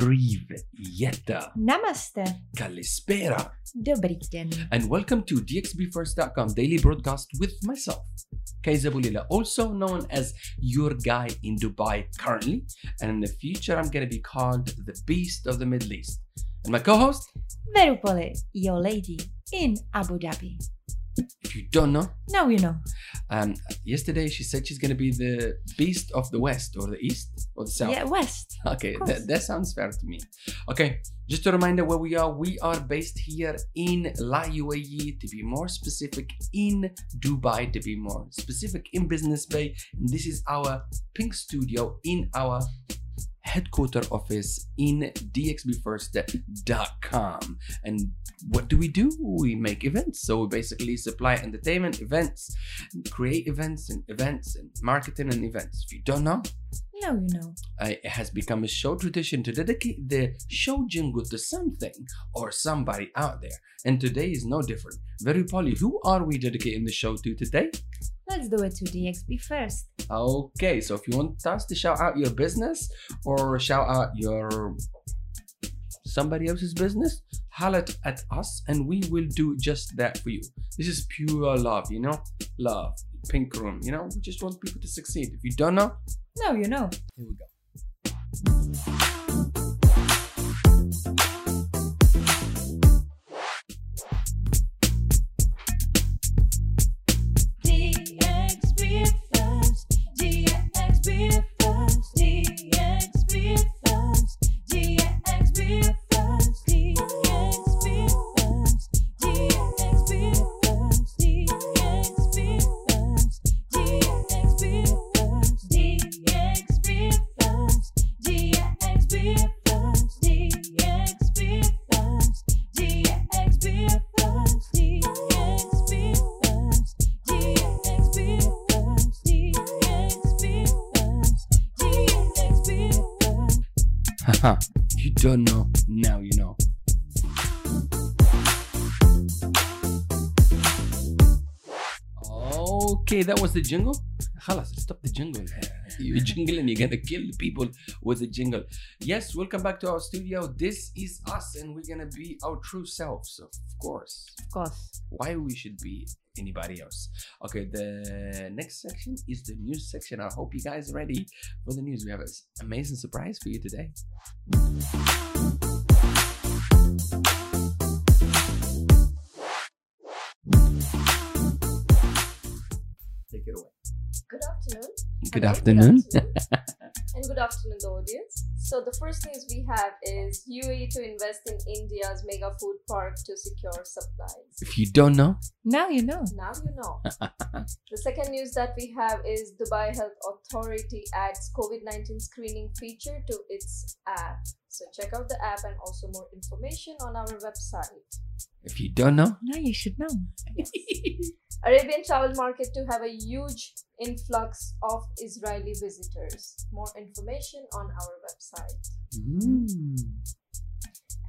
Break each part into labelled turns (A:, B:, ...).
A: Privyeta.
B: Namaste.
A: Kalispera.
B: Dobrý den.
A: And welcome to DXBFirst.com daily broadcast with myself, Kaiza Bulila, also known as your guy in Dubai currently. And in the future, I'm going to be called the Beast of the Middle East. And my co host,
B: Verupole, your lady in Abu Dhabi.
A: If you don't know,
B: Now you know.
A: um, yesterday she said she's going to be the Beast of the West or the East or the South.
B: Yeah, West.
A: Okay, that, that sounds fair to me. Okay, just a reminder where we are. We are based here in La UAE, to be more specific, in Dubai, to be more specific, in Business Bay. And this is our pink studio in our headquarter office in dxbfirst.com. And what do we do? We make events. So we basically supply entertainment events, create events and events and marketing and events. If you don't know,
B: Now you know.
A: uh, it has become a show tradition to dedicate the show jingle to something or somebody out there. And today is no different. Very Polly, who are we dedicating the show to today?
B: Let's do it to DXB first.
A: Okay, so if you want us to shout out your business or shout out your somebody else's business, holler at us and we will do just that for you. This is pure love, you know? Love. Pink room, you know? We just want people to succeed. If you don't know,
B: Now you know.
A: here we go. Haha, you don't know, now you know. Okay, that was the jingle. Khalas, stop the jingle. You're and you're gonna kill the people with the jingle. Yes, welcome back to our studio. This is us, and we're gonna be our true selves, of course.
B: Of course.
A: Why we should be anybody else? Okay, the next section is the news section. I hope you guys are ready for the news. We have an amazing surprise for you today.
C: Good afternoon.
A: Good afternoon.
C: and good afternoon, the audience. So, the first news we have is UAE to invest in India's mega food park to secure supplies.
A: if you don't know,
B: Now you know.
C: Now you know. the second news that we have is Dubai Health Authority adds COVID 19 screening feature to its app. So, check out the app and also more information on our website.
A: if you don't know,
B: Now you should know.
C: Arabian travel market to have a huge influx of Israeli visitors. More information on our website.
A: Mm.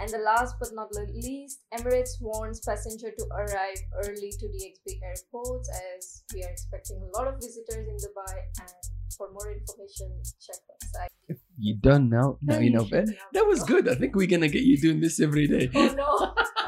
C: And the last but not the least, Emirates warns passenger to arrive early to DXB airports as we are expecting a lot of visitors in Dubai. And for more information, check website.
A: you done now, now you know. that was good. I think we're gonna get you doing this every day.
C: Oh no!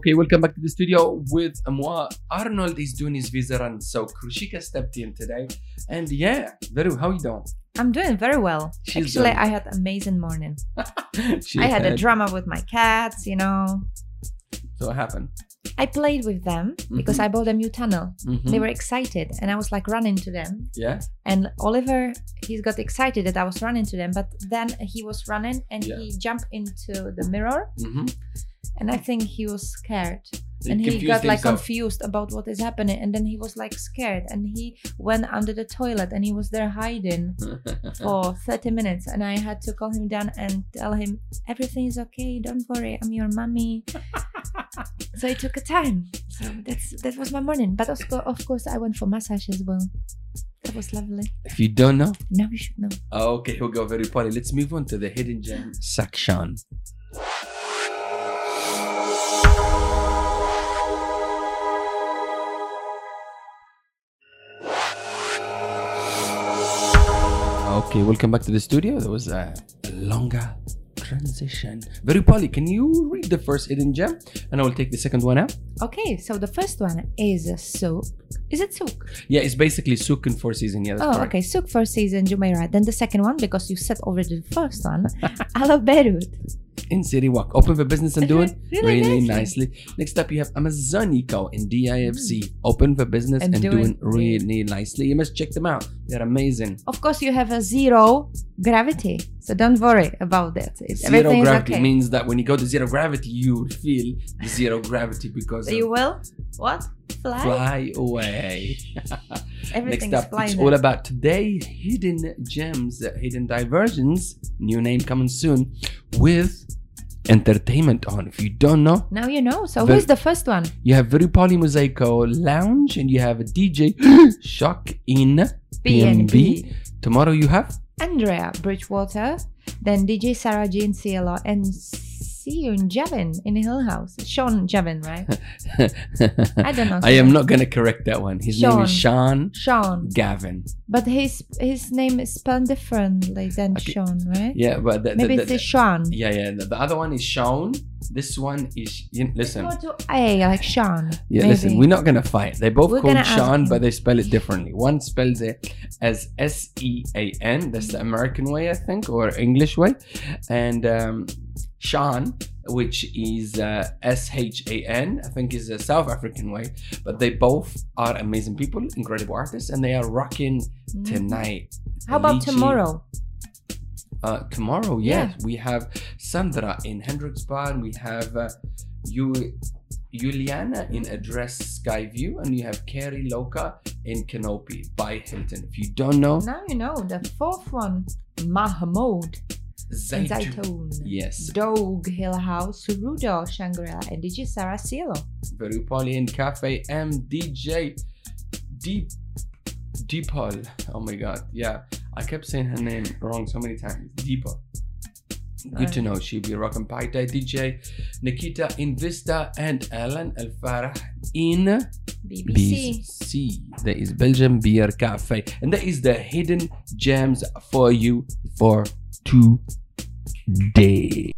A: Okay, welcome back to the studio with Amwa. Arnold is doing his visa run, so Krushika stepped in today. And yeah, Veru, how you doing?
B: I'm doing very well.
A: She's
B: Actually,
A: done.
B: I had amazing morning. I had a drama with my cats, you know.
A: So what happened?
B: I played with them because
A: Mhm.
B: I bought a new tunnel.
A: Mhm.
B: They were excited and I was like running to them.
A: Yeah.
B: And Oliver, he got excited that I was running to them, but then he was running and
A: Yeah.
B: he jumped into the mirror
A: Mm-hmm.
B: and I think he was scared. and he got like confused about what is happening and then he was like scared and he went under the toilet and he was there hiding for 30 minutes and i had to call him down and tell him everything is okay don't worry i'm your mommy so it took a time. So that's that was my morning. But also, of course, I went for massage as well. That was lovely.
A: If you don't know,
B: now you should know.
A: Oh, okay, here we go. Very funny. Let's move on to the hidden gem section. Okay, welcome back to the studio. That was a longer transition. Very Polly, can you read the first hidden gem and I will take the second one out?
B: Okay, so the first one is a souk. Is it souk?
A: Yeah, it's basically souk in four season. Yeah,
B: oh,
A: correct.
B: okay, souk four season, Jumeirah. Then the second one, because you said already the first one, Ala Beirut
A: in City Walk. Open for business and doing really, really nicely. Next up, you have Amazonico in DIFC. Mm. Open for business and, and doing, doing really nicely. You must check them out. They're amazing.
B: Of course, you have a zero gravity. So don't worry about that.
A: It's, zero gravity okay. means that when you go to zero gravity, you feel zero gravity because
B: so you will what fly
A: fly away. Next up, it's all about today hidden gems, hidden diversions. New name coming soon with entertainment on. If you don't know,
B: now you know. So who's the first one?
A: You have Very Poly Mosaico Lounge, and you have a DJ Shock in PNB. Tomorrow you have
B: Andrea Bridgewater, then DJ Sarah Jean Cielo, and see you in Javin in the Hill House. Sean Javin, right? I don't know.
A: I am not gonna correct that one. His Sean. name is Sean.
B: Sean
A: Gavin.
B: But his his name is spelled differently than okay. Sean, right?
A: Yeah, but
B: the, maybe the, the, it's Sean.
A: Yeah, yeah. The, the, other one is Sean. This one is you, listen.
B: A like Sean.
A: Yeah, maybe. listen. We're not gonna fight. They both we're called Sean, but they spell it differently. One spells it as S E A N. That's the American way, I think, or English way, and um, Sean, which is uh, S H A N, I think is a South African way, but they both are amazing people, incredible artists, and they are rocking mm. tonight.
B: How about tomorrow?
A: Uh, tomorrow, yes, yeah. we have Sandra in Hendricksbahn, we have uh, you. Juliana in Address Skyview, and you have Carrie Loca in Canopy by Hilton. If you don't know,
B: now you know the fourth one, Mahmoud.
A: Zaitun. Yes.
B: Dog Hill House, Rudo Shangri-La, and DJ Sarah Cielo.
A: Very Pauline Cafe M DJ Deep Deepal. Oh my god. Yeah. I kept saying her name wrong so many times. Deepa. Good to uh-huh. know. She'll be rocking Paita DJ Nikita in Vista and Alan Al Farah in
B: BBC.
A: BC. There is Belgium Beer Cafe. And that is the hidden gems for you for today.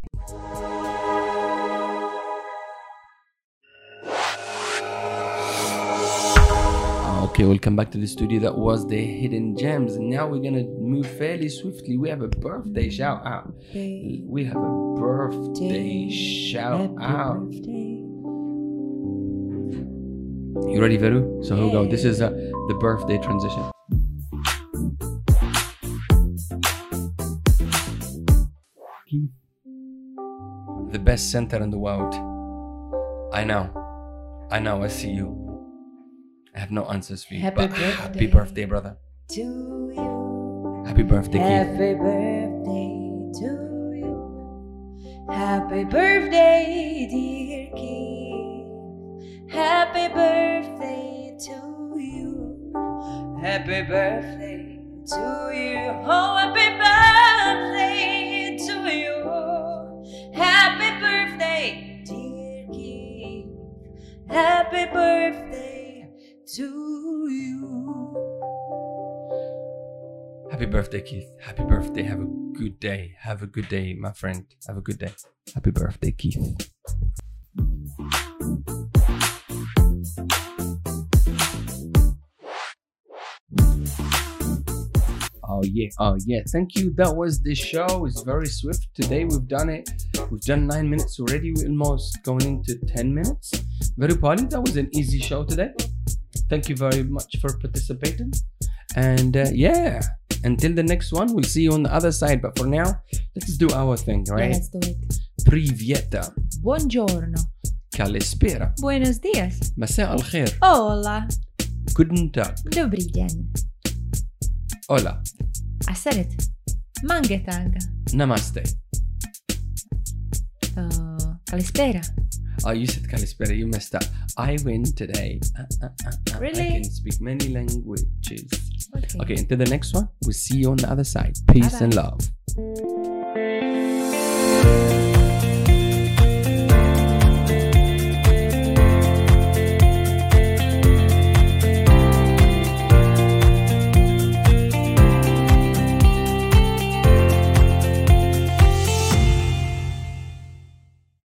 A: Okay, welcome back to the studio. That was the hidden gems. And now we're gonna move fairly swiftly. We have a birthday shout out. We have a birthday shout out. You ready, Veru? So here we go. This is uh, the birthday transition. Best center in the world. I know. I know. I see you. I have no answers for you. Happy birthday. Happy birthday, brother. To you. Happy birthday,
B: Happy birthday to you. Happy birthday, dear Keith. Happy birthday to you. Happy birthday to you. Oh, happy birthday Happy birthday to you.
A: Happy birthday, Keith. Happy birthday. Have a good day. Have a good day, my friend. Have a good day. Happy birthday, Keith. Oh yeah, oh yeah. Thank you. That was the show. It's very swift today. We've done it. We've done nine minutes already. We're almost going into ten minutes. Very proud. That was an easy show today. Thank you very much for participating. And uh, yeah, until the next one, we'll see you on the other side. But for now, let's do our thing, right?
B: Yeah, let's do it.
A: Privieta.
B: Buongiorno.
A: Kalispera.
B: Buenos dias.
A: مساء الخير.
B: Hola.
A: Guten Tag.
B: Dobry dzień.
A: Hola.
B: I said it. Mangetang.
A: Namaste.
B: Uh, Kalispera.
A: Oh, you said Kalispera. You messed up. I win today. Uh, uh, uh, uh.
B: really?
A: I can speak many languages. Okay. okay, until the next one, we'll see you on the other side. Peace Bye-bye. and love.